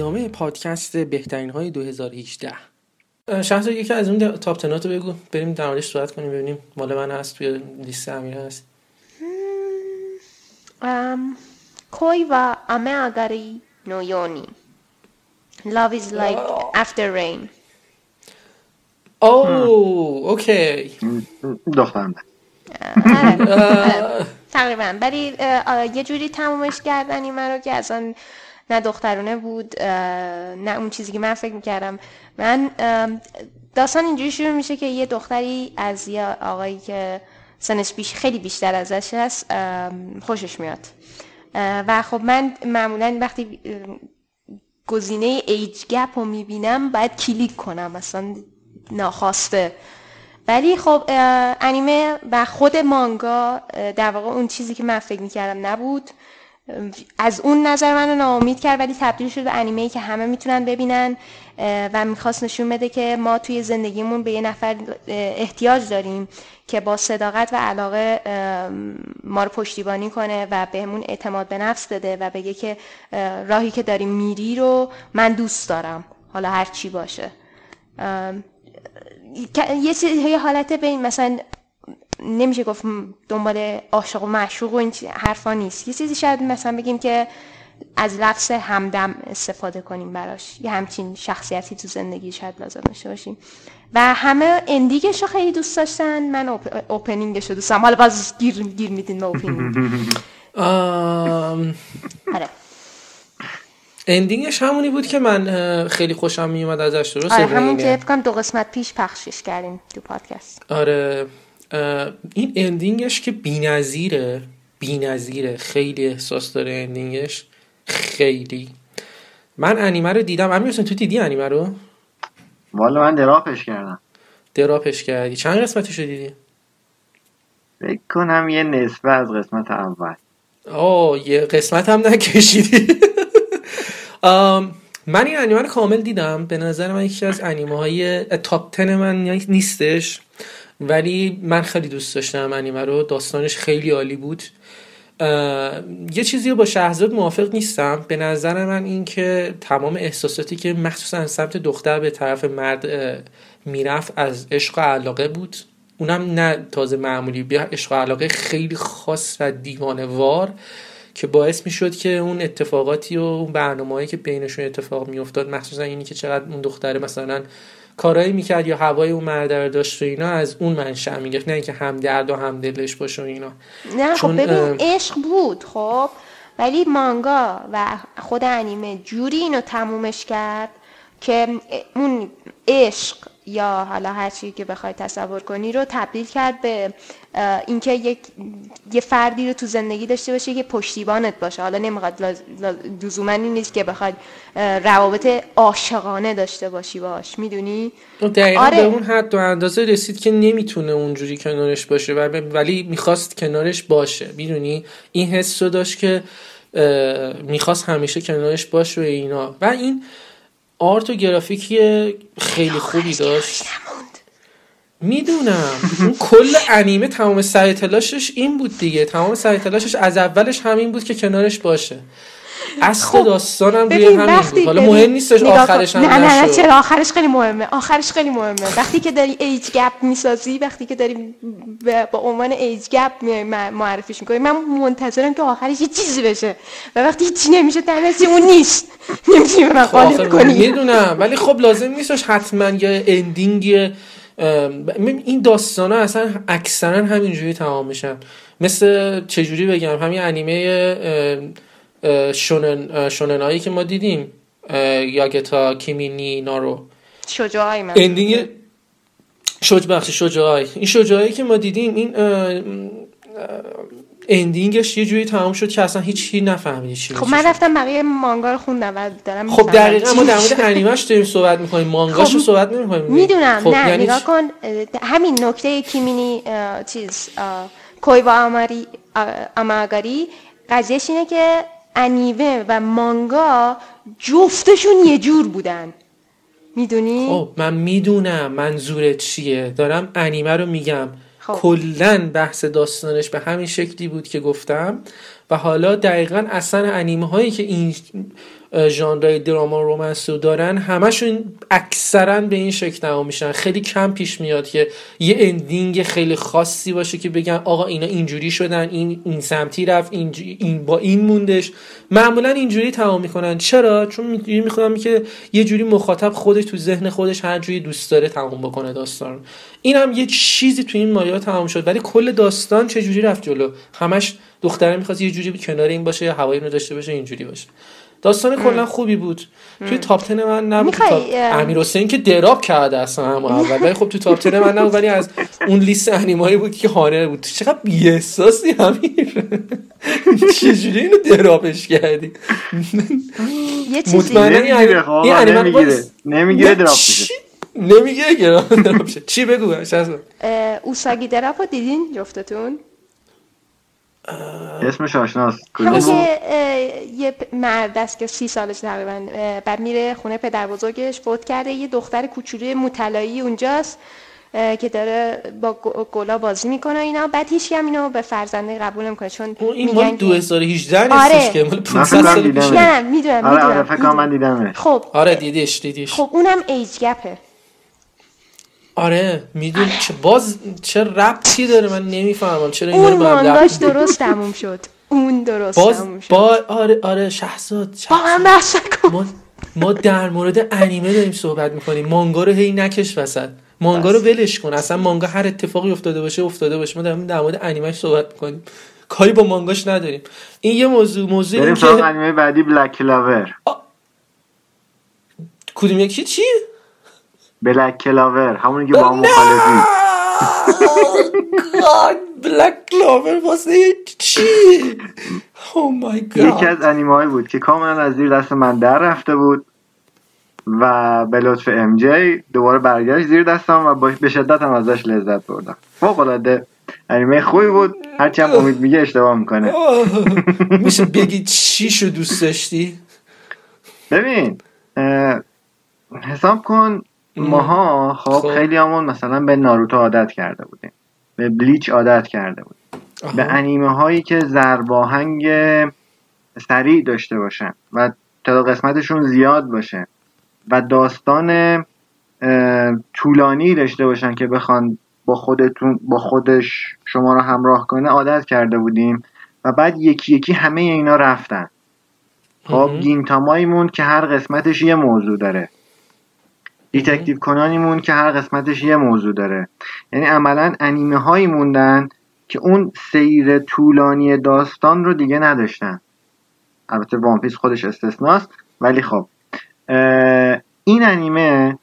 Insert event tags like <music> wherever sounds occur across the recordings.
ادامه پادکست بهترین های 2018 شخص یکی از اون تاپ تنات رو بگو. بریم در موردش صحبت کنیم ببینیم مال من هست توی لیست امیر هست. کوی و امه اگری نویونی. Love is like after rain. اوه اوکی. دخترم. تقریبا. ولی یه جوری تمومش کردن این رو که اصلا نه دخترونه بود نه اون چیزی که من فکر می‌کردم. من داستان اینجوری شروع میشه که یه دختری از یه آقایی که سنش بیش خیلی بیشتر ازش هست خوشش میاد. و خب من معمولا وقتی گزینه ایج گپ رو می‌بینم باید کلیک کنم مثلا ناخواسته. ولی خب انیمه و خود مانگا در واقع اون چیزی که من فکر می‌کردم نبود. از اون نظر منو ناامید کرد ولی تبدیل شد به انیمه ای که همه می‌تونن ببینن و می‌خواست نشون بده که ما توی زندگیمون به یه نفر احتیاج داریم که با صداقت و علاقه ما رو پشتیبانی کنه و بهمون اعتماد به نفس بده و بگه که راهی که داریم میری رو من دوست دارم. حالا هر چی باشه. یه حالت بین مثلا نمیشه گفت دنبال عاشق و معشوق و این حرفا نیست. یه چیزی شاید مثلا بگیم که از لفظ همدم استفاده کنیم براش. یه همچین شخصیتی تو زندگی شاید لازم داشته باشیم. و همه اندیگش رو خیلی دوست داشتن. من اوپنینگش رو دوست دارم. حالا باز گیر, گیر میدین به <laughs> اوپنینگ آره. اندینگش همونی بود که من خیلی خوشم میومد ازش درست آره همون که دو قسمت پیش پخشش کردیم تو پادکست. آره. این اندینگش که بی‌نظیره بی‌نظیره. خیلی احساس داره اندینگش خیلی. من انیمه رو دیدم. امیر تو دیدی انیمه رو؟ والا من دراپش کردم. دراپش کردی. چند قسمتش رو دیدی؟ فکر کنم یه نصفه از قسمت اول. آه یه قسمت هم نکشیدی. من این انیمه رو کامل دیدم. به نظر من یکی از انیمه های تاپ تن من نیستش. ولی من خیلی دوست داشتم انیمه رو. داستانش خیلی عالی بود. یه چیزی رو با شهزاد موافق نیستم. به نظر من این که تمام احساساتی که مخصوصا سمت دختر به طرف مرد می‌رفت از عشق و علاقه بود. اونم نه تازه معمولی بیا عشق و علاقه خیلی خاص و دیوانه وار که باعث می شد که اون اتفاقاتی و اون برنامه‌ای که بینشون اتفاق میافتاد مخصوصا اینی که چقدر اون دختره مثلا کارایی می‌کرد یا هوای اون مرد رو داشت و اینا از اون منشأ می‌گرفت نه اینکه هم درد و هم دلش باشه و اینا. نه خب ببین عشق بود خب. ولی مانگا و خود انیمه جوری اینو تمومش کرد که اون عشق یا حالا هر چیزی که بخوای تصور کنی رو تبدیل کرد به اینکه یک یه فردی رو تو زندگی داشته باشه که پشتیبانت باشه. حالا نمی‌خواد لزوما این نیست که بخواد روابط عاشقانه داشته باشی باش. می‌دونی؟ دقیقا آره. به اون حد و اندازه رسید که نمی‌تونه اونجوری کنارش باشه ولی می‌خواست کنارش باشه. می‌دونی؟ این حس رو داشت که می‌خواست همیشه کنارش باشه و اینا. و این آرت و گرافیکی خیلی خوبی داشت. می‌دونم. اون کل انیمه تمام سعی تلاشش این بود دیگه. تمام سعی تلاشش از اولش همین بود که کنارش باشه. اصل خب داستانم روی همین بود. حالا مهم نیستش آخرش هم نه نه نه چرا؟ آخرش خیلی مهمه. آخرش خیلی مهمه. وقتی که داری ایج گپ می‌سازی وقتی که داری با عنوان ایج گپ معرفیش می‌کنی من منتظرم که آخرش یه چیزی بشه. و وقتی هیچی نمیشه در اون نیست. <laughs> نمی‌تونی من خب کنی. می‌دونم. ولی خب لازم نیستش حتما یه اندینگ این داستان ها اصلا اکثرا همینجوری تمام میشن. مثل چجوری بگم؟ همین انیمه شونن شونن که ما دیدیم یاگتا کیمینی نارو شجاعی من. اندینگ شج بخش شجاعی این شجاعی که ما دیدیم این اندینگش یه جوری تمام شد که اصلا هیچی نفهمیدی چی خب من رفتم بقیه مانگا رو خوندم و دارم خب دقیقا ما در مورد انیمش داریم صحبت می‌کنیم مانگاش رو خب صحبت نمی‌کنیم. می‌دونم خب نه یعنی نگاه کن همین نکته کیمینی چیز کوی و آماری اماگاری قضیهش اینه که انیمه و مانگا جفتشون یه جور بودن می‌دونی؟ خب من می‌دونم منظورت چیه دارم انیمه رو میگم خب. کلا بحث داستانش به همین شکلی بود که گفتم و حالا دقیقا اصلا انیمه هایی که این ژانرهای دراما رومنس رو دارن همشون اکثرا به این شکل تمام میشن. خیلی کم پیش میاد که یه اندینگ خیلی خاصی باشه که بگن آقا اینا اینجوری شدن این این سمتی رفت این, این با این موندش. معمولا اینجوری تمام می‌کنن. چرا؟ چون می‌خوام که یه جوری مخاطب خودش تو ذهن خودش هر جوری دوست داره تمام بکنه داستان این هم یه چیزی تو این مایا تمام شد. ولی کل داستان چه جوری رفت جلو؟ همش دختره می‌خواست یه جوری کنار این باشه یا هوایی رو داشته باشه اینجوری باشه. داستان کلا خوبی بود. توی تاپ 10 من نبود. امیر حسین که دراب کرده اصلا هم اول. ولی خب تو تاپ 10 من نبود ولی از اون لیست انیمایی بود که خانه بود. چقدر بی احساسی امیر. <laughs> چجوری اینو درابش کردی؟ یه چیزی. نمی‌گیره خب نمی‌گیره. نمی‌گیره دراب میشه نمی‌گیره دراب چی بگو؟ اوساگی دراب رو دیدین جفتتون؟ اسمش آشناست. یه مرد است که سی سالش تقریبا بعد میره خونه پدر بزرگش فوت کرده. یه دختر کوچولوی مطلعی اونجاست که داره با گلا بازی می‌کنه اینا. بعد هیچ هم اینو به فرزنده قبول نمی‌کنه چون این مال 2018 نیستش که مال 500 سال پیش نه می‌دونم آره آره فکر من دیدمش. خب. آره دیدیش دیدیش. خب اونم ایج گپه آره میدون چه باز چه ربطی داره؟ من نمی‌فهمم چرا این اون مانداش درست تموم شد. اون درست باز تموم شد. با آره آره شهزاد با هم بحث ما, ما در مورد انیمه داریم صحبت می‌کنیم. مانگا رو هی نکش وسط. مانگا رو ولش کن. اصلا مانگا هر اتفاقی افتاده باشه افتاده باشه. ما داریم در مورد انیمه صحبت می‌کنیم. کاری با مانگاش نداریم. این یه موضوع موضوع این که انیمه بعدی بلک کلاور کدوم یکی چی؟ بلک کلاور همونی که با هم مخالفی. بلک کلاور واسه چی؟ او مای گاد یکی از انیمه بود که کاملا از زیر دست من در رفته بود و به لطف ام جی دوباره برگشت زیر دستم و به شدت هم ازش لذت بردم. فوق العاده انیمه خوبی بود. هرچی هم امید میگه اشتباه می‌کنه. میشه بگی چی شو دوست داشتی؟ ببین حساب کن ماها خب, خب. خیلی همون مثلا به ناروتو عادت کرده بودیم. به بلیچ عادت کرده بودیم. به انیمه هایی که زرباهنگ سریع داشته باشن و تعداد قسمتشون زیاد باشه و داستان طولانی داشته باشن که بخوان با خودتون با خودش شما رو همراه کنه عادت کرده بودیم و بعد یکی یکی همه اینا رفتن. خب Gintama مون که هر قسمتش یه موضوع داره. Detective Conan مون که هر قسمتش یه موضوع داره. یعنی عملا انیمه هایی موندن که اون سیر طولانی داستان رو دیگه نداشتن. البته One Piece خودش استثناست ولی خب. این انیمه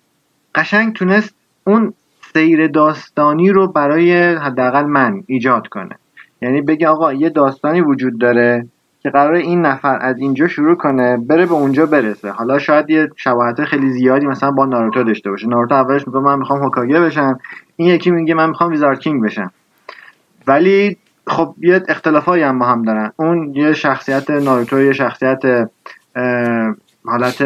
قشنگ تونست اون سیر داستانی رو برای حداقل من ایجاد کنه. یعنی بگه آقا یه داستانی وجود داره که قرار این نفر از اینجا شروع کنه بره به اونجا برسه. حالا شاید یه شباهت خیلی زیادی مثلا با ناروتو داشته باشه. ناروتو اولش میگه من می‌خوام هوکاگه بشم. این یکی میگه من می‌خوام ویزارد کینگ بشم. ولی خب یه اختلافایی هم با هم دارن. اون یه شخصیت ناروتو یه شخصیت حالت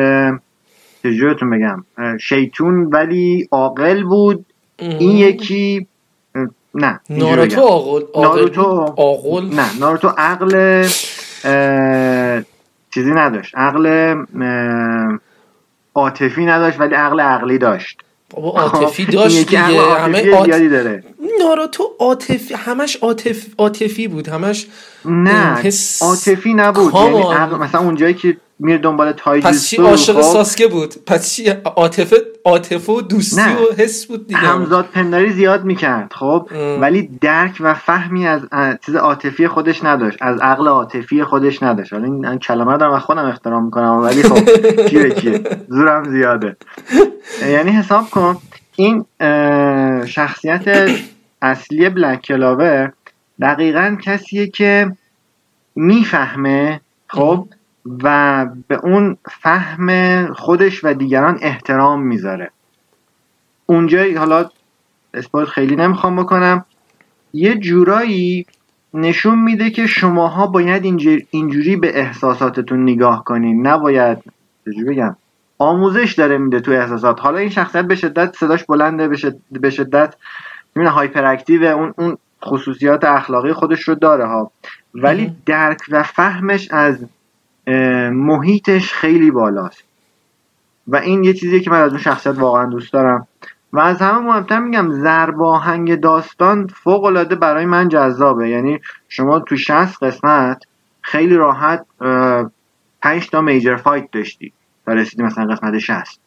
چجورتون بگم شیطون ولی عاقل بود. این یکی نه ناروتو عاقل ناروتو عاقل؟ نه ناروتو عقل. چیزی نداشت. عقل عاطفی نداشت ولی عقل عقلی داشت. بابا عاطفی داشت دیگه. همه آت... داره. ناروتو عاطفی همش عاطف... عاطفی بود. همش نه حس... عاطفی نبود. یعنی عقل... مثلا اونجایی که میره دنبال تایجوسو پس چی عاشق خب؟ ساسکه بود؟ پس چی عاطفه عاطفه و دوستی و حس بود دیگه. همزاد پنداری زیاد می‌کرد خب؟ ام. ولی درک و فهمی از چیز عاطفی خودش نداشت. از عقل عاطفی خودش نداشت. حالا این کلمه رو دارم خودم احترام می‌کنم ولی خب <laughs> کیه کیه؟ زورم زیاده. یعنی حساب کن این شخصیت اصلی بلک کلاور دقیقا کسیه که می‌فهمه خب؟ و به اون فهم خودش و دیگران احترام می‌ذاره. اونجا حالا اسپایل خیلی نمی‌خوام بکنم. یه جورایی نشون میده که شماها باید اینجوری به احساساتتون نگاه کنین. نباید بگم؟ آموزش داره میده تو احساسات. حالا این شخصیت به شدت صداش بلنده به شدت, شدت هایپر اکتیو اون اون خصوصیات اخلاقی خودش رو داره ها. ولی درک و فهمش از محیطش خیلی بالاست. و این یه چیزیه که من از اون شخصیت واقعا دوست دارم. و از همه مهمتر میگم زرباهنگ داستان فوق العاده برای من جذابه. یعنی شما تو 60 قسمت خیلی راحت 5 تا میجر فایت داشتی تا رسیدی مثلا قسمت 60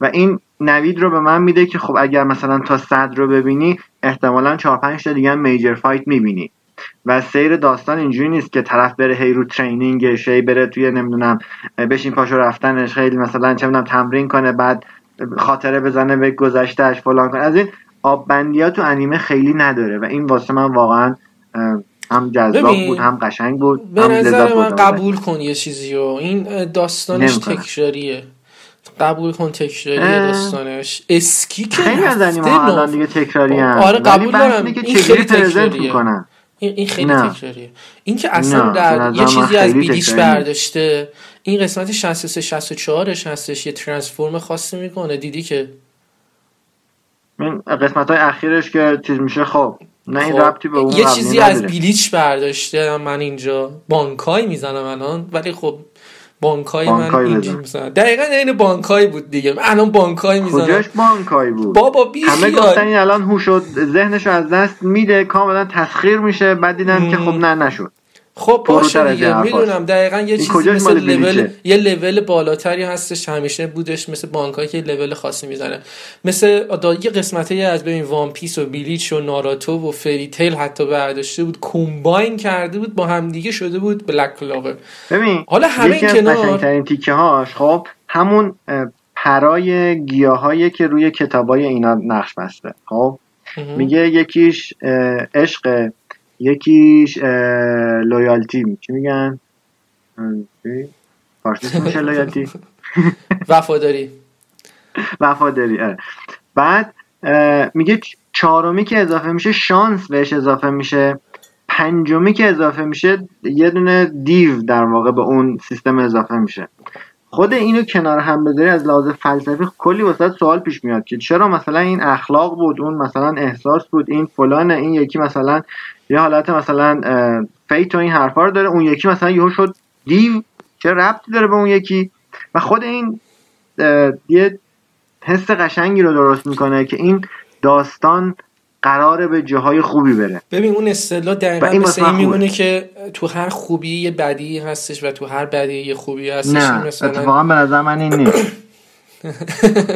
و این نوید رو به من میده که خب اگر مثلا تا صد رو ببینی احتمالا 4 5 تا دیگه میجر فایت می‌بینی. و سیر داستان اینجوری نیست که طرف بره هی رو ترینینگش هی بره توی نمی‌دونم بشین پاشو رفتنش خیلی مثلا چه می‌دونم تمرین کنه بعد خاطره بزنه به گذشتهش فلان کنه. از این آب بندی تو انیمه خیلی نداره و این واسه من واقعا هم جذاب بود هم قشنگ بود به نظر من قبول کن یه چیزی این داستانش تکراریه. قبول کن تکراریه داستانش. اسکی که خیلی از انیمه دیگه تکراری آره قبول دارم. این خیلی تکراریه. این خیلی تکراریه. این که اصلا در یه چیزی از بیلیچ برداشته این قسمت 63 64 ش هستش یه ترانسفورم خاصی می‌کنه. دیدی که این قسمت های اخیرش که چیز میشه خب نه این خب. ربطی به اون یه چیزی از بیلیچ برداشته من اینجا بانکای می‌زنم الان ولی خب بانکای من اینجا می‌زنم دقیقا این بانکای بود دیگه. الان بانکای می‌زنم. کجاش بانکای بود؟ بابا بی همه گفتن این الان هوش ذهنشو از دست میده. کاملا تسخیر میشه. بعد دیدن که خب نه نشد. خب باشه دیگه می‌دونم دقیقا یه چیزی مثل لول یه لول بالاتری هستش همیشه بودش مثل بانکایی که لول خاصی می‌زنه. مثل یه قسمتی از ببین One Piece و Bleach و Naruto و Fairy Tail حتی برداشته بود combine کرده بود با همدیگه شده بود Black Clover. ببین حالا همه این کنار تیکه هاش خب همون پرای گیاهایی که روی کتابای اینا نقش بسته خب؟ میگه یکیش عشق یکیش loyalty چی میگن؟ فارسی میشه loyalty؟ <laughs> وفاداری. وفاداری آره. بعد میگه چهارمی که اضافه میشه شانس بهش اضافه میشه. پنجمی که اضافه میشه یه دونه دیو در واقع به اون سیستم اضافه میشه. خود اینو کنار هم بذاری از لحاظ فلسفی کلی واسه سوال پیش میاد که چرا مثلا این اخلاق بود اون مثلا احساس بود این فلان این یکی مثلا یه حالت مثلا فیت و این حرفا رو داره اون یکی مثلا یهو شد دیو چه ربطی داره به اون یکی؟ و خود این یه حس قشنگی رو درست می‌کنه که این داستان قراره به جاهای خوبی بره. ببین اون اصطلاح دقیقا این مثل این میمونه که تو هر خوبی یه بدی هستش و تو هر بدی یه خوبی هستش نه مثلا... اتفاقا به نظر من این نیست. <coughs>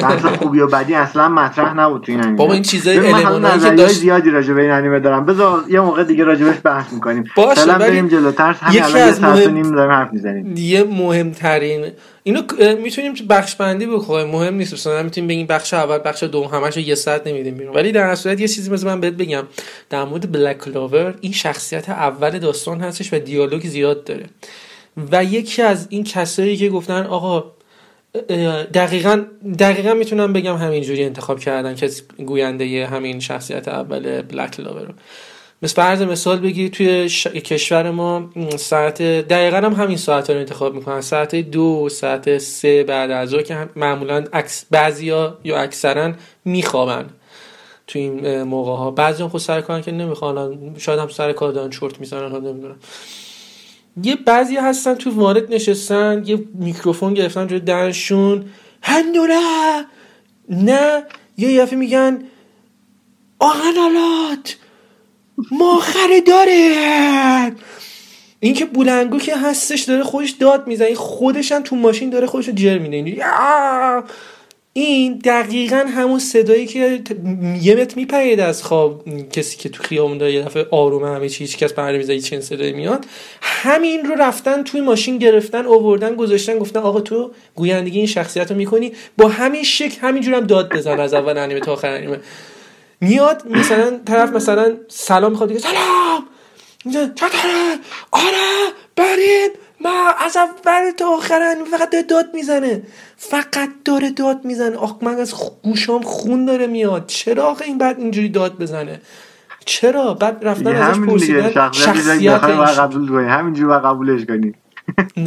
بحث خوبی و بدی اصلا مطرح نبود تو این انیمه. بابا این چیزای المانایی که داشت زیادی راجع به این انیمه دارم. بذار یه موقع دیگه راجبش بحث می‌کنیم. باشه بریم جلوتر همین الان یه ساعت نیم داریم حرف می‌زنیم. یه مهمترین اینو می‌تونیم بخش بندی بکنیم مهم نیست. مثلا می‌تونیم بگیم بخش اول بخش دوم همش یه ساعت نمیدیم بیرون. ولی در صورت یه چیزی مثلا من بهت بگم. در مورد بلک کلاور این شخصیت اول داستان هستش و دیالوگ زیاد داره. و یکی از این کسایی که گفتن آقا دقیقا دقیقا می‌تونم بگم همینجوری انتخاب کردن که گوینده همین شخصیت اول بلک لاور رو. مثل فرض مثال بگی توی کشور ما ساعت دقیقا هم همین ساعت رو انتخاب می‌کنن. ساعت دو ساعت سه بعد از که معمولا اکس بعضیا یا اکثرا میخوابن توی این موقع ها بعضی هم خود سر کارن که نمی‌خوان. شاید هم سر کار دارن چرت می‌زنن نمی‌دونم. یه بعضی هستن تو وارد نشستن یه میکروفون گرفتن جلوی درشون. هندونه نه یه یفه میگن آهنالات ما داره این که بولنگو که هستش داره خودش داد می‌زنه خودش هم تو ماشین داره خودش جر میده. این دقیقا همون صدایی که یه متر میپرید از خواب کسی که تو خیابون داره یه دفعه آروم همه چی هیچ کس پر میزه چه صدایی میاد. همین رو رفتن توی ماشین گرفتن آوردن گذاشتن گفتن آقا تو گویندگی این شخصیت رو می‌کنی. با همین شکل همینجور هم داد بزن از اول انیمه تا آخر انیمه. میاد مثلا طرف مثلا سلام می‌خواد دیگه سلام! آره بریم ما از اول تا آخر فقط داره داد می‌زنه. فقط داره داد می‌زنه. آخ من از گوشام خون داره میاد. چرا آخه این بعد اینجوری داد بزنه؟ چرا؟ بعد رفتن ازش پرسیدن شخصیت همینجوری قبولش کنی.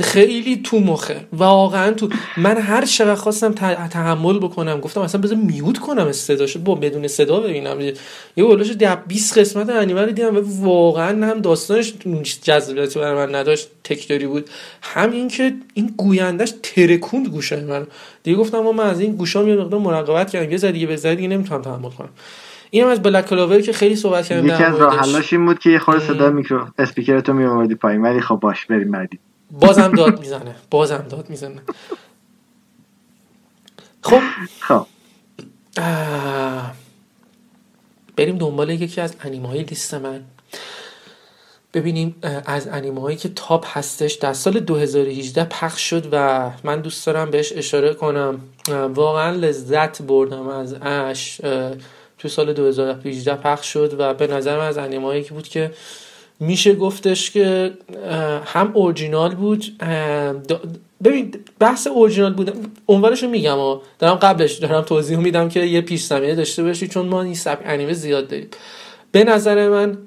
خیلی تو مخه. واقعا تو من هر چقدر خواستم تحمل بکنم گفتم اصلا بذار میوت کنم استداشو با بدون صدا ببینم. یه ولش 20 قسمت انیمه رو دیدم و واقعا هم داستانش جذابیتی برای من نداشت تکراری بود. همین که این گویندش ترکوند گوشه من دیگه گفتم من از این گوشام یه مقدار مراقبت کردم. یه دیگه به دیگه نمی‌تونم تحمل کنم. اینم از بلک کلاور که خیلی صحبت کردیم یکی از راه این بود که یه خورده صدا میکرو اسپیکرتو میآوردی پایین. ولی خب باش بریم بعدی. بازم داد می‌زنه. بازم داد می‌زنه. خب. خب. بریم دنبال یکی از انیمه های لیست من. ببینیم از انیمه هایی که تاپ هستش در سال 2018 پخش شد و من دوست دارم بهش اشاره کنم. واقعا لذت بردم از اش تو سال 2018 پخش شد و به نظر من از انیمه که بود که میشه گفتش که هم اورجینال بود ببین بحث اورجینال بود عنوانش رو میگم و دارم قبلش دارم توضیح میدم که یه پیش زمینه داشته باشی چون ما این سبک انیمه زیاد داریم. به نظر من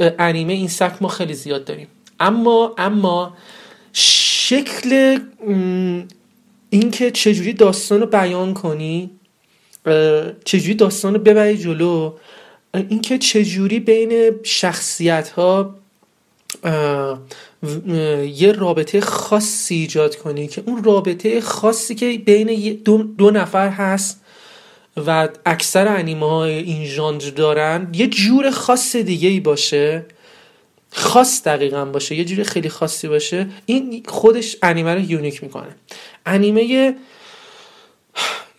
انیمه این سبک ما خیلی زیاد داریم. اما اما شکل اینکه چجوری داستان رو بیان کنی چجوری داستان رو ببری جلو اینکه چجوری بین شخصیت ها یه رابطه خاصی ایجاد کنی که اون رابطه خاصی که بین دو, دو نفر هست و اکثر انیمه های این ژانر دارن یه جور خاص دیگه ای باشه. خاص دقیقا باشه یه جور خیلی خاصی باشه. این خودش انیمه رو یونیک می‌کنه. انیمه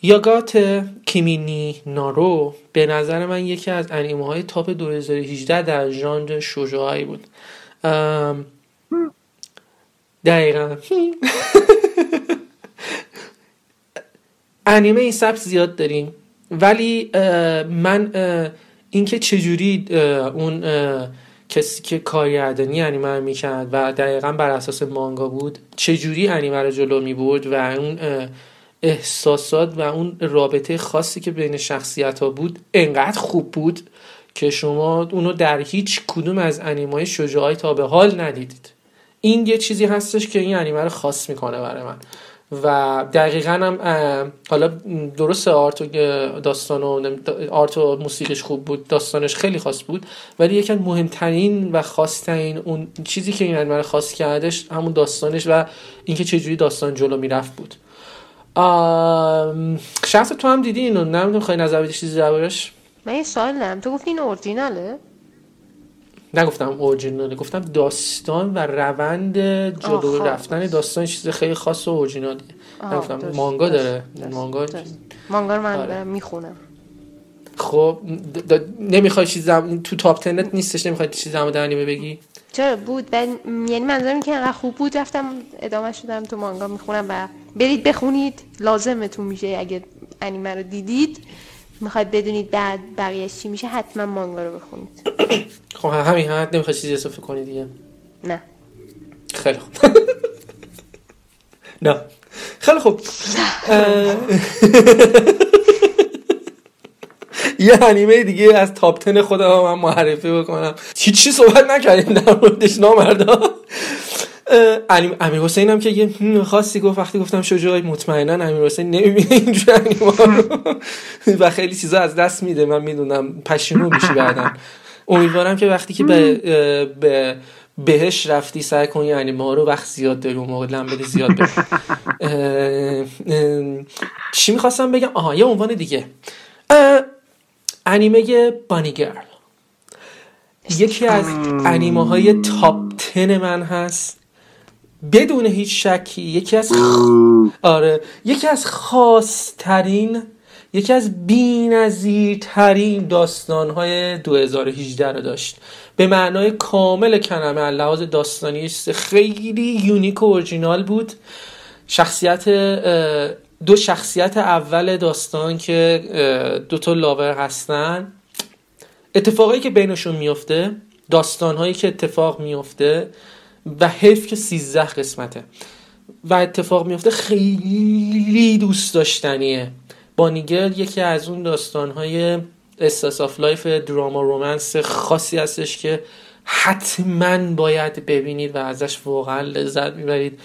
یاگات کیمینی نارو به نظر من یکی از انیمه های تاپ 2018 در ژانر شجاعی بود. دقیقا. <laughs> انیمه این سبز زیاد داریم. ولی من اینکه چجوری اون کسی که کارگردانی انیمه رو می‌کرد و دقیقا بر اساس مانگا بود چجوری انیمه رو جلو می‌برد و اون احساسات و اون رابطه خاصی که بین شخصیت ها بود انقدر خوب بود. که شما اونو در هیچ کدوم از انیمای شجاعی تا به حال ندیدید. این یه چیزی هستش که این انیمه رو خاص می‌کنه برای من. و دقیقا هم حالا درست آرت و داستان و آرت و موسیقیش خوب بود داستانش خیلی خاص بود ولی یکی مهمترین و خاصترین اون چیزی که این انیمه رو خاص کردش همون داستانش و اینکه چجوری داستان جلو می‌رفت بود. شخص تو هم دیدی اینو؟ نمی‌دونم خواهی نظر بدی چیزی دربارش؟ من یه سوال دارم. تو گفتی این اورجیناله؟ نگفتم اورجیناله گفتم داستان و روند جلو. رفتن داستان چیز خیلی خاص و اورجینالیه نگفتم مانگا داره. مانگا مانگا رو من آره. می‌خونم. خب نمی‌خوای چیز تو تاپ تنت نیستش نمی‌خوای چیزی در انیمه بگی؟ چرا بود؟ بل... یعنی منظورم که انقدر خوب بود رفتم ادامه شدم تو مانگا می‌خونم و برید بخونید. لازمتون میشه اگه انیمه رو دیدید. می‌خواید بدونید بعد بقیهش چی میشه حتما مانگا رو بخونید. <coughs> خب همین حد نمی‌خواد چیزی اضافه کنید دیگه. نه. خیلی خوب. <laughs> نه. خیلی خوب. <laughs> <laughs> یه انیمه دیگه از تاپ تن خودم من معرفی بکنم. هیچی صحبت نکردیم در موردش نامردا؟ امیر حسین هم که یه خاصی گفت وقتی گفتم شجاعی مطمئنا امیر حسین نمی‌بینه اینجور انیما و خیلی چیزا از دست میده. من می‌دونم پشیمون میشی بعدا. امیدوارم که وقتی که به, به بهش رفتی سعی کنی یعنی ما رو وقت زیاد داری اون موقع لمبه زیاد بده چی می‌خواستم بگم؟ آها یه عنوان دیگه. انیمه بانی گرل یکی از انیمه های تاپ تن من هست. بدون هیچ شکی یکی از خ... آره یکی از خاصترین یکی از بی‌نظیرترین داستانهای 2018 رو داشت. به معنای کامل کلمه لحاظ داستانی خیلی یونیک و اورجینال بود. شخصیت دو شخصیت اول داستان که دو تا لاور هستن. اتفاقایی که بینشون میفته داستانهایی که اتفاق میفته و حیف که 13 قسمته. و اتفاق میفته خیلی دوست داشتنیه. Bunny Girl یکی از اون داستانهای slice of life drama romance خاصی هستش که حتما باید ببینید و ازش واقعا لذت می‌برید.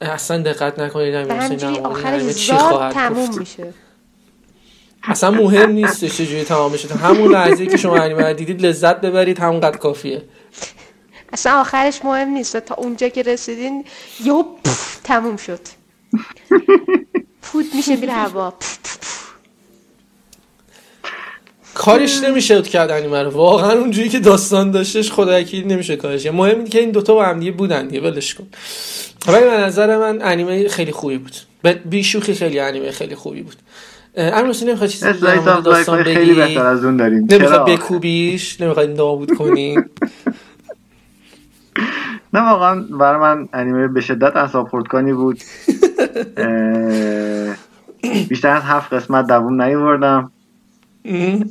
اصلا دقت نکنید همینجوری آخرش زود تموم میشه. اصلا مهم نیست چجوری تمام بشه همون لحظه که شما انیمه دیدید لذت ببرید همونقدر کافیه. اصلا آخرش مهم نیست. تا اونجا که رسیدین یو تموم شد. فوت میشه میره هوا. کارش نمیشه کرد انیمه رو. واقعا اونجوری که داستان داشتش خدا نمیشه کارش مهم اینه که این دوتا با هم دیگه بودن دیگه. ولش کن. ولی به نظر من انیمه خیلی خوبی بود. بی شوخی خیلی انیمه خیلی خوبی بود. امیر حسین نمی‌خواد چیزی داستان بگی؟ خیلی بهتر از اون داریم. نمی‌خواد بکوبیش؟ نمی‌خواد نابود کنی؟ نه واقعا برای من انیمه به شدت اصاب خردکنی بود. <laughs> بیشتر از هفت قسمت دووم نیوردم.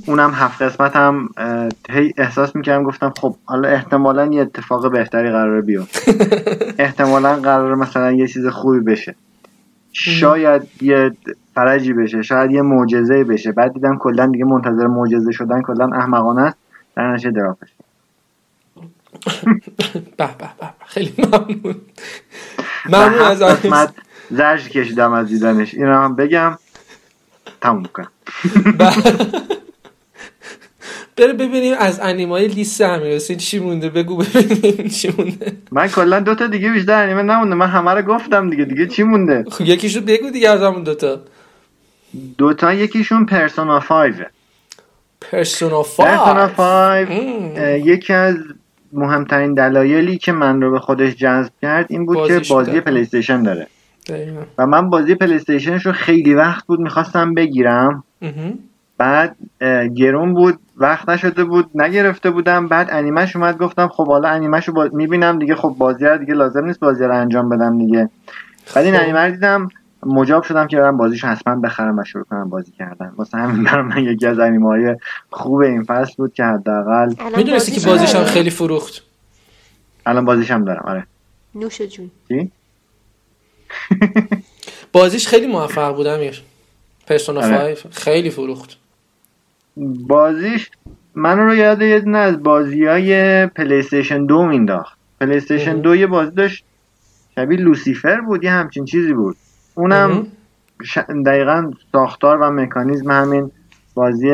اونم هفت قسمت هم هی احساس می‌کردم گفتم خب حالا احتمالا یه اتفاق بهتری قراره بیاد <laughs> احتمالا قراره مثلا یه چیز خوبی بشه. شاید یه فرجی بشه شاید یه معجزه بشه. بعد دیدم کلا دیگه منتظر معجزه شدن کلا احمقانه است. در نشه درافش به به به خیلی ممنون. ممنون از قسمت زرج کشیدم از دیدنش. این هم بگم تموم کنم <laughs> بره ببینیم از انیمای لیست امیر چی مونده. بگو ببینیم چی مونده. من کلا دوتا دیگه بیشتر انیمه نمونده. من همه رو گفتم دیگه. دیگه چی مونده؟ خب یکیشو بگو دیگه از همون دوتا دوتا یکیشون Persona 5 Persona 5 Persona 5 یکی از مهمترین دلایلی که من رو به خودش جذب کرد این بود که بازی PlayStation داره. و من بازی PlayStation ش رو خیلی وقت بود می‌خواستم بگیرم. بعد گرون بود وقت نشده بود نگرفته بودم. بعد انیمش اومد گفتم خب حالا انیمش رو با... می‌بینم دیگه خب بازی دیگه لازم نیست بازی رو انجام بدم دیگه. بعد این خب. انیمه رو دیدم مجاب شدم که برم بازیش حتما بخرم و شروع کنم بازی کردن. واسه همین برام من یکی از انیمه های خوب این فصل بود که حداقل می‌دونستی که بازیش هم خیلی فروخت. الان بازیش هم دارم آره. نوش جون. چی؟ <laughs> بازیش خیلی موفق بود امیر. پرسونا 5 آره. خیلی فروخت. بازیش من رو یاد یه دونه از بازی های پلیستیشن دو مینداخت. پلیستیشن دو یه بازی داشت. شبیه لوسیفر بود یه همچین چیزی بود. اونم دقیقا ساختار و مکانیزم همین بازی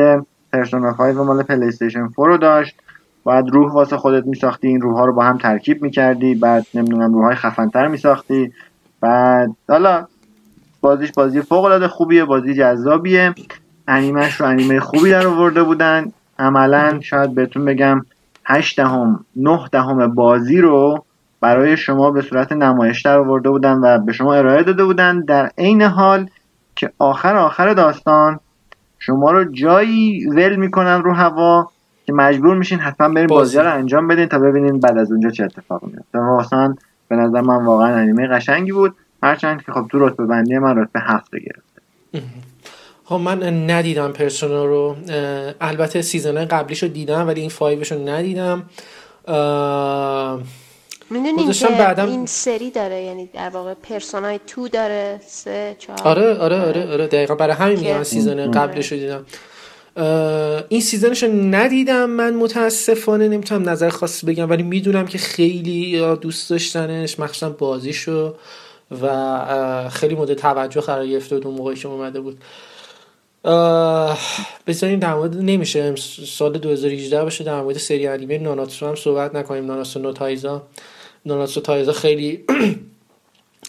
پرسونا 5 و مال پلیستیشن 4 رو داشت. بعد روح واسه خودت میساختی این روح ها رو با هم ترکیب می‌کردی. بعد نمی‌دونم روح های خفنتر میساختی. بعد حالا بازیش بازی فوق العاده خوبیه بازی جذابیه. انیمش رو انیمه خوبی در آورده بودن. عملا شاید بهتون بگم 8 دهم 9 دهم بازی رو برای شما به صورت نمایش در آورده بودن و به شما ارائه داده بودن. در عین حال که آخر آخر داستان شما رو جایی ول می‌کنن رو هوا که مجبور میشین حتما برین بازی. رو انجام بدین تا ببینین بعد از اونجا چه اتفاق میفته واسه به نظر من واقعا انیمه قشنگی بود. هرچند که خب تو رتبه بندی من رتبه هفته گرفته. خب من ندیدم پرسونا رو. البته season قبلیشو دیدم ولی این five ش رو ندیدم می‌دونین که بعدم... این سری داره یعنی در واقع Persona ی two داره سه چهار. آره آره آره آره. دقیقا برای همین میگم season قبلش رو دیدم. این season ش رو ندیدم من متاسفانه نمی‌تونم نظر خاصی بگم ولی می‌دونم که خیلی دوست داشتنش مخصوصا بازیشو و خیلی مورد توجه قرار گرفته بود اون موقعی که اومده بود. بذاریم در مورد نمیشه سال 2018 باشه در مورد سری انیمه Nanatsu هم صحبت نکنیم Nanatsu no Taizai. Nanatsu Taizai خیلی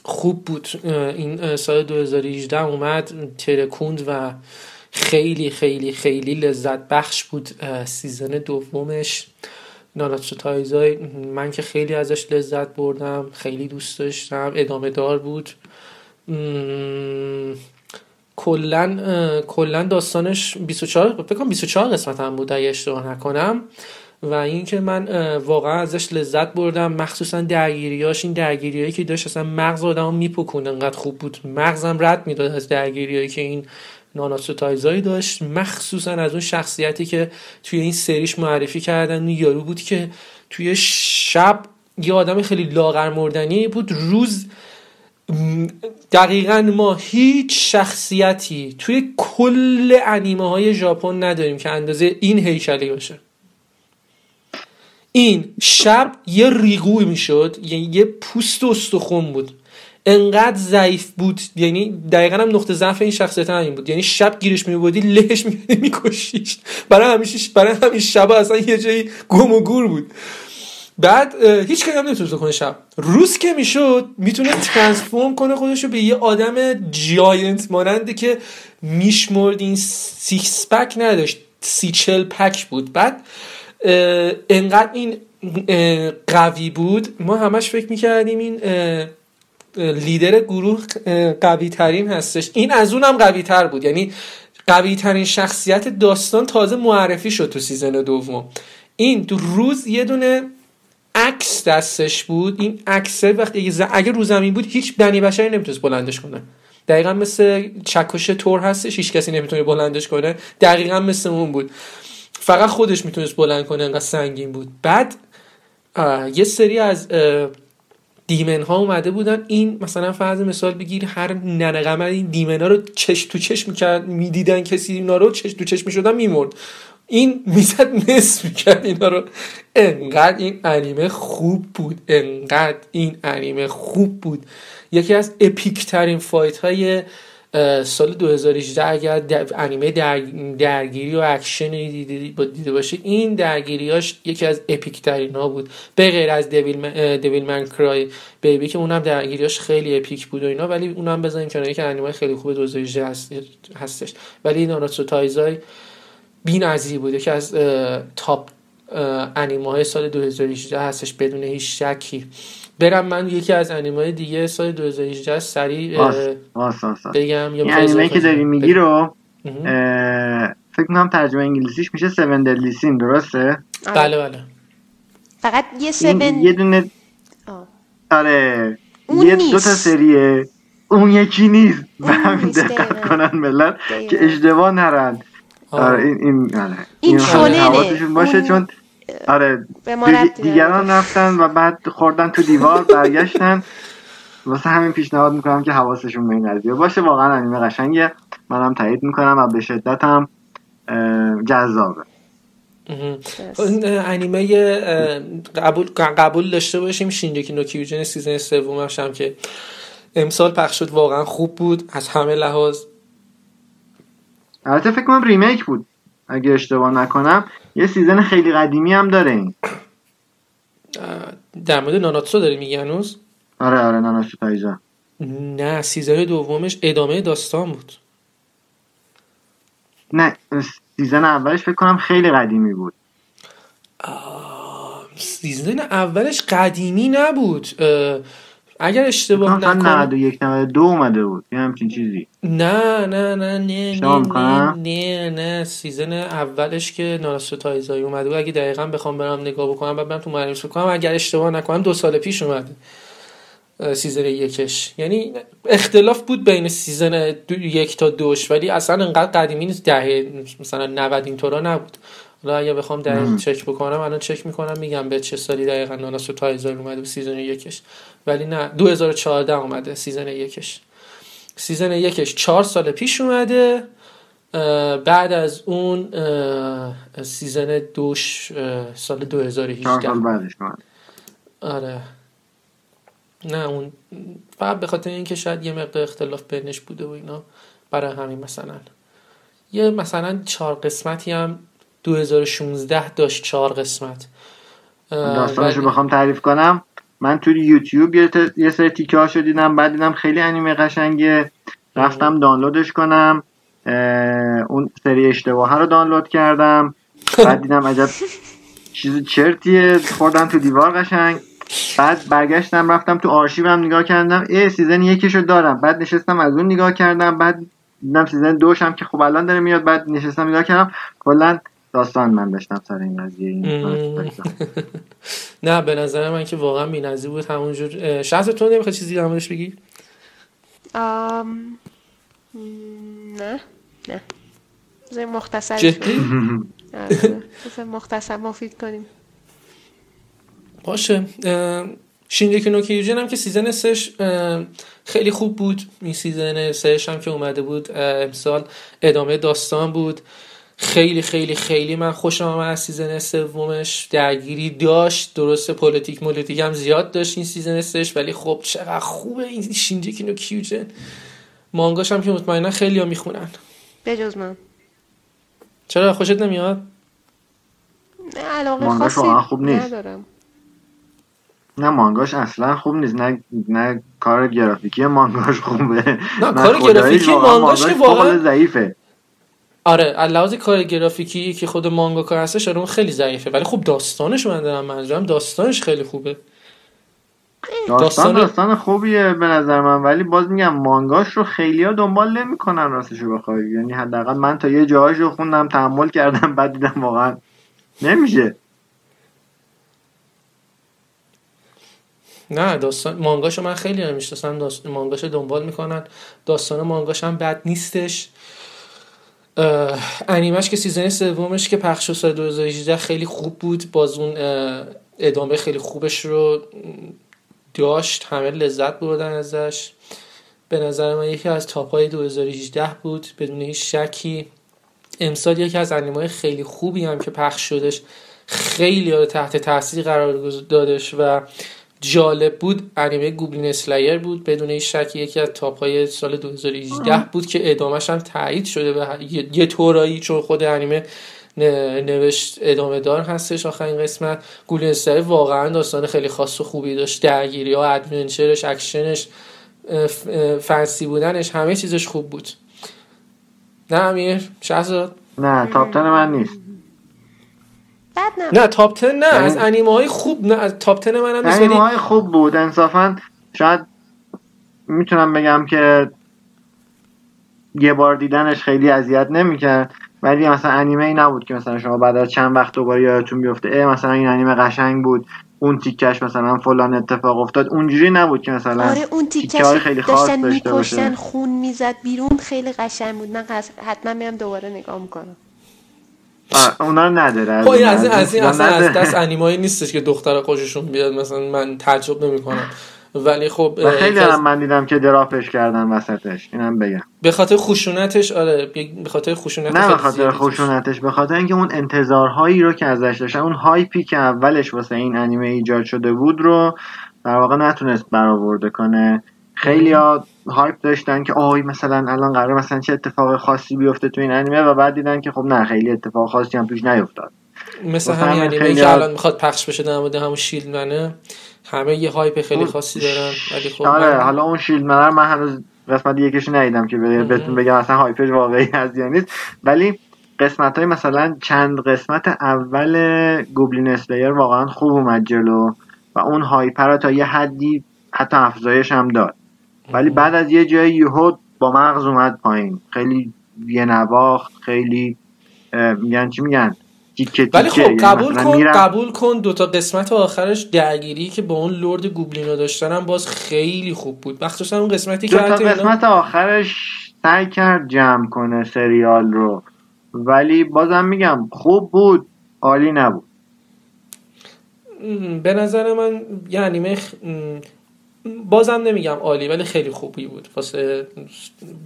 خوب بود. این سال 2018 اومد ترکوند و خیلی خیلی خیلی لذت بخش بود season دومش Nanatsu Taizai من که خیلی ازش لذت بردم خیلی دوست داشتم ادامه دار بود. کلا کلا داستانش 24 فکر کنم 24 قسمت هم بود اگه اشتباه نکنم. و اینکه من واقعا ازش لذت بردم. مخصوصا درگیریاش این درگیریایی که داشت اصلا مغز آدمو میپکونه انقدر خوب بود. مغزم رد می‌داد از درگیریایی که این ناناسو تایزایی داشت. مخصوصا از اون شخصیتی که توی این سریش معرفی کردن. یارو بود که توی شب یه آدم خیلی لاغر مردنی بود. روز دقیقا ما هیچ شخصیتی توی کل انیمه های ژاپن نداریم که اندازه این هیکلی باشه. این شب یه ریگوی می‌شد یعنی یه پوست استخون بود. انقدر ضعیف بود یعنی دقیقا هم نقطه ضعف این شخصیت همین بود. یعنی شب گیرش میبودی لهش میکشیش. برای همیشه برای همین شب اصلا یه جایی گم و گور بود. بعد هیچ کاری هم نمی‌تونست کنه شب. روز که می‌شد می‌تونه ترانسفورم کنه خودشو به یه آدم giant مانند که میشمرد این six pack نداشت سی چل pack بود. بعد انقدر این قوی بود ما همش فکر می‌کردیم این لیدر گروه قوی ترین هستش. این از اونم قوی تر بود. یعنی قوی ترین شخصیت داستان تازه معرفی شد تو season دوم. این تو روز یه دونه عکس دستش بود. این عکس وقتی اگه رو زمین بود هیچ بنی بشری نمی‌تونست بلندش کنه. دقیقا مثل چکش تور هستش هیچ کسی نمی‌تونه بلندش کنه. دقیقا مثل اون بود. فقط خودش می‌تونست بلند کنه انقدر سنگین بود. بعد یه سری از دیمن ها اومده بودن. این مثلا فرض مثال بگیر هر ننه این دیمن ها رو چش تو چش می‌کرد می‌دیدن کسی اینا رو چش تو چش می‌شدن میمرد. این می‌زد نصف می‌کرد اینا رو. انقدر این انیمه خوب بود. انقدر این انیمه خوب بود. یکی از epic ترین fight های سال 2018 اگر انیمه در درگیری و اکشن دیده, دیده باشید این درگیریاش یکی از epic ترین ها بود. به غیر از Devil, man، Devilman Crybaby که اونم درگیریاش خیلی epic بود و اینا ولی اونم بزنیم کنار که انیمه خیلی خوب 2018 هستش. ولی ناناتسو تایزای بی‌نظیر بود. یکی از top انیمه های سال 2018 هستش بدون هیچ شکی. برم من یکی از انیمه دیگه سال 2018 سریع بگم یا انیمه که داری میگی رو فکر کنم ترجمه انگلیسیش میشه 7 دلیسین درسته؟ آره. بله بله. فقط یه 7 یه دونه آره. یه دو تا سریه. اون یکی نیست. به همین دقت کنن ملت که اشتباه نرن. آره این این آره. این شونه باشه چون آره دیگران رفتن و بعد خوردن تو دیوار برگشتن. واسه همین پیشنهاد می‌کنم که حواسشون به این قضیه باشه. واقعا انیمه قشنگه. منم تایید می‌کنم و به شدت هم جذابه. انیمه قبول قبول داشته باشیم. شینجکی نوکیوجن سیزن سومش هم که امسال پخش شد. واقعا خوب بود از همه لحاظ. البته فکر کنم remake بود. اگه اشتباه نکنم. یه season خیلی قدیمی هم داره این در مورد ناناتسو داری میگی هنوز؟ آره آره ناناتسو تایزا نه season دومش ادامه داستان بود. نه season اولش فکر کنم خیلی قدیمی بود. season اولش قدیمی نبود. اگر اشتباه نکنم 91 92 اومده بود. یه همچین چیزی. نه نه نه نه نه نه نه season اولش که ناناتسو تایزای اومده بود. اگه دقیقا بخوام برم نگاه بکنم بعد برم تو معرفی کنم. اگر اشتباه نکنم دو سال پیش اومده. season یکش. یعنی اختلاف بود بین season یک تا دوش ولی اصلا انقدر قدیمی نیست. دهه مثلا 90 اینطورا نبود. حالا اگه بخوام دقیق چک بکنم الان چک می‌کنم میگم به چه سالی دقیقا ناناتسو تایزای اومده به season یکش. ولی نه 2014 اومده season یکش. season یکش چهار سال پیش اومده بعد از اون season دوش سال 2018 سال بعدش آره. نه اون فقط به خاطر اینکه شاید یه مقدار اختلاف بینش بوده و اینا. برای همین مثلا. یه مثلا چهار قسمتی هم 2016 داشت چهار قسمت. داستانش رو بخوام تعریف کنم. من توی یوتیوب یه, سری تیکه هاشو دیدم بعد دیدم خیلی انیمه قشنگه. رفتم دانلودش کنم. اون سری اشتباه رو دانلود کردم. بعد دیدم عجب چیز چرتیه خوردم تو دیوار قشنگ. بعد برگشتم رفتم تو آرشیوم نگاه کردم ای season یکیشو دارم. بعد نشستم از اون نگاه کردم بعد دیدم season دوشم که خب الان داره میاد. بعد نشستم نگاه کردم کلا داستان من داشتم سر این قضیه این <laughs> نه به نظر من که واقعا بی‌نظیر بود. همونجور شخص تو نمی‌خواد چیزی در موردش بگی. نه نه. بذار مختصر جدی؟ <laughs> آره، مختصر مفید کنیم. باشه. شینجکی نو کیوجن هم که season سش خیلی خوب بود. این season سش هم که اومده بود امسال ادامه داستان بود. خیلی خیلی خیلی من خوشم آمد از season سومش. درگیری داشت. درست politic مولتیک هم زیاد داشت این season سش ولی خب چقدر خوبه این شینجکی نو کیوجن. مانگاش هم که مطمئنا خیلی ها می‌خونن. بجز من. چرا؟ خوشت نمیاد؟ نه علاقه خاصی خوب نیست. ندارم. نه مانگاش اصلا خوب نیست. نه نه کار گرافیکی مانگاش خوبه. نه, کار گرافیکی مانگاش که واقعا ضعیفه. آره لحاظ کار گرافیکی که خود مانگا کار هستش آره اون خیلی ضعیفه. ولی خب داستانش من دارم منظورم داستانش خیلی خوبه. داستان داستان خوبیه به نظر من ولی باز میگم مانگاش رو خیلی ها دنبال نمی‌کنن راستشو بخوای. یعنی حداقل من تا یه جاهاش رو خوندم تحمل کردم بعد دیدم واقعا نمیشه. نه داستان مانگاشو من خیلی نمی‌شناسم داستان مانگاشو دنبال می‌کنن. داستان مانگاش هم بد نیستش. انیمش که season سومش که پخش شد سال 2018 خیلی خوب بود. باز اون ادامه خیلی خوبش رو داشت. همه لذت بردن ازش. به نظر من یکی از top های 2018 بود. بدون هیچ شکی. امسال یکی از انیمه خیلی خوبی هم که پخش شدش خیلی رو تحت تاثیر قرار دادش و جالب بود انیمه Goblin Slayer بود بدون هیچ شکی یکی از top های سال 2018 بود که ادامهش هم تایید شده به یه طورایی چون خود انیمه نوشت ادامه دار هستش آخرین قسمت. Goblin واقعا داستان خیلی خاص و خوبی داشت. درگیری ها adventure ش اکشنش فنسی بودنش همه چیزش خوب بود. نه امیر؟ شهزاد نه top من نیست. نه تاپ 10 نه از انیمه های خوب نه از تاپ 10 من هم انیمه های خوب بود. انصافا شاید می‌تونم بگم که یه بار دیدنش خیلی اذیت نمی‌کرد ولی مثلا انیمه ای نبود که مثلا شما بعد از چند وقت دوباره یادتون بیفته ای مثلا این انیمه قشنگ بود اون تیکش مثلا فلان اتفاق افتاد. اونجوری نبود که مثلا آره اون تیکش خیلی خاص داشته باشه. خون می‌زد بیرون خیلی قشنگ بود. من حتما میام دوباره نگاه می‌کنم. اونا نداره خب این از این از این اصلا از دست انیمایی نیستش که دختر خوششون بیاد مثلا من تعجب نمی‌کنم. ولی خب خیلی از... من دیدم که درافش کردن وسطش. اینم بگم. به خاطر خشونتش آره به خاطر خشونت نه به خاطر خشونتش به خاطر اینکه اون انتظارهایی رو که ازش داشتن اون هایپی که اولش واسه این انیمه ایجاد شده بود رو در واقع نتونست برآورده کنه. خیلی ها hype داشتن که آی مثلا الان قرار مثلا چه اتفاق خاصی بیفته تو این انیمه و بعد دیدن که خب نه خیلی اتفاق خاصی هم توش نیفتاد. مثل همین انیمه که الان می‌خواد پخش بشه در مورد همون منه همه یه hype خیلی خاصی دارن ولی خب آره حالا اون منه من هنوز قسمت یکیش ندیدم که بهتون بگم اصلا hype ش واقعی هست یا نیست. ولی قسمت های مثلا چند قسمت اول Goblin Slayer واقعا خوب اومد جلو و اون هایپر تا یه حدی حتی افزایش هم داد. ولی بعد از یه جایی یهو با مغز اومد پایین. خیلی یه نواخت خیلی میگن چی میگن؟ تیکه ولی خب یعنی قبول کن قبول کن دوتا قسمت آخرش درگیری که با اون لرد گوبلینا داشتن باز خیلی خوب بود. مخصوصا اون قسمتی که دوتا قسمت آخرش سعی کرد جمع کنه سریال رو. ولی بازم میگم خوب بود عالی نبود. به نظر من یه انیمه بازم نمیگم عالی ولی خیلی خوبی بود. واسه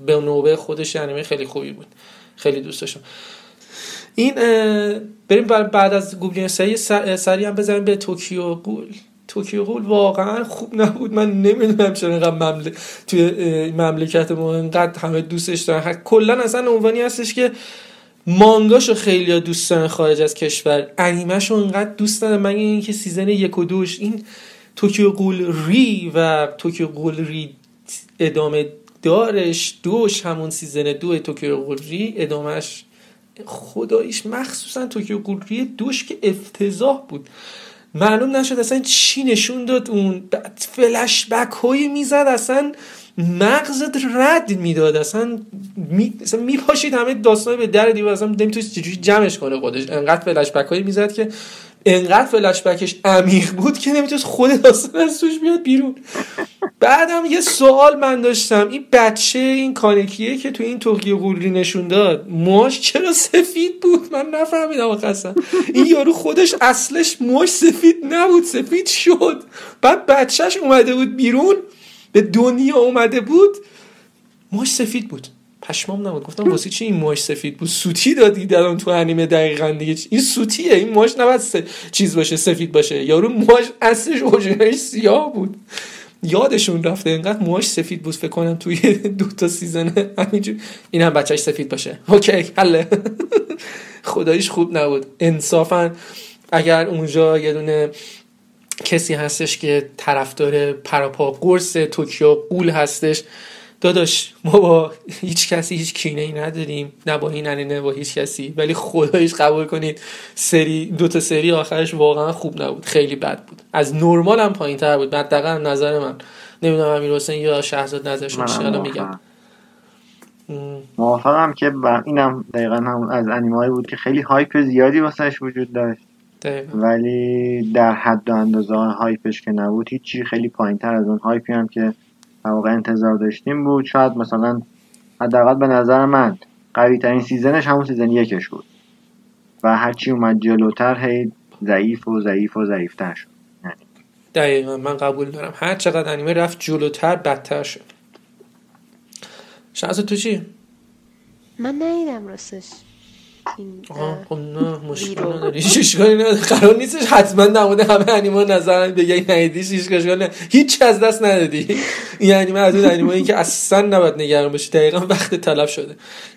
به نوبه خودش انیمه خیلی خوبی بود. خیلی دوست داشتم. این بریم بعد از گوبلین سری سری هم بزنیم به توکیو قول توکیو قول واقعا خوب نبود. من نمی‌دونم چرا اینقدر ممل... توی مملکت ما اینقدر همه دوستش دارن. کلا اصلا عنوانی هستش که مانگاشو خیلی دوست دارن خارج از کشور. انیمهشو اینقدر دوست دارن. مگه اینکه season یک و دوش این Tokyo Ghoul:re و Tokyo Ghoul:re ادامه دارش دوش همون season دو Tokyo Ghoul:re ادامهش خداییش مخصوصا Tokyo Ghoul:re دوش که افتضاح بود. معلوم نشد اصلا چی نشون داد اون. فلش بک های می‌زد اصلا مغزت رد می‌داد. اصلا می... اصلا میپاشید همه داستان به در دیوار اصلا نمی‌تونست چجوری جمعش کنه خودش. انقدر فلش بک هایی می‌زد که انقدر فلش بکش عمیق بود که نمی‌تونست خود داستان از توش بیاد بیرون. بعدم یه سوال من داشتم. این بچه این کانکیه که تو این توکیو قولی نشون داد موهاش چرا سفید بود؟ من نفهمیدم اصلا. این یارو خودش اصلش موهاش سفید نبود سفید شد. بعد بچهش اومده بود بیرون به دنیا اومده بود موهاش سفید بود. پشمام نبود. گفتم واسه چی این موش سفید بود؟ سوتی دادی در تو انیمه دقیقا دیگه. این سوتیه. این موش نباید چیز باشه سفید باشه. یارو موش اصلش اورجینالش سیاه بود. یادشون رفته اینقدر موهاش سفید بود فکر کنم توی دو تا season همینجور. این هم بچهش سفید باشه. okay حله. <laughs> خدایش خوب نبود. انصافا اگر اونجا یه دونه کسی هستش که طرفدار پراپا قرص توکیو قول هستش داداش ما با هیچ کسی هیچ کینه ای نداریم. نه با این نه با هیچ کسی. ولی خدایش قبول کنید سری دو تا سری آخرش واقعا خوب نبود. خیلی بد بود. از نرمال هم پایین تر بود. دقیقا نظر من. نمی‌دونم امیر حسین یا شهزاد نظرشون چیه میگم موافقم که اینم دقیقا هم از انیمه بود که خیلی هایپ زیادی واسهش وجود داشت. ولی در حد و اندازه hype ش که نبود هیچی خیلی پایین تر از اون hype ی هم که واقع انتظار داشتیم بود. شاید مثلا حداقل به نظر من قوی ترین season ش همون season یکش بود. و هرچی اومد جلوتر هی ضعیف و ضعیف و ضعیفتر شد. یعنی دقیقا من قبول دارم. هر چقدر انیمه رفت جلوتر بدتر شد. شانس تو چی؟ من ندیدم راستش. خب نه مشکل نداری. <laughs> نداره. قرار نیستش حتما نمونه همه انیمه نظرن بگه نیدیش اشکال هیچ از دست ندادی. <laughs> این انیمه از اون انیمه که اصلا نباید نگران باشی. دقیقا وقت طلب شده.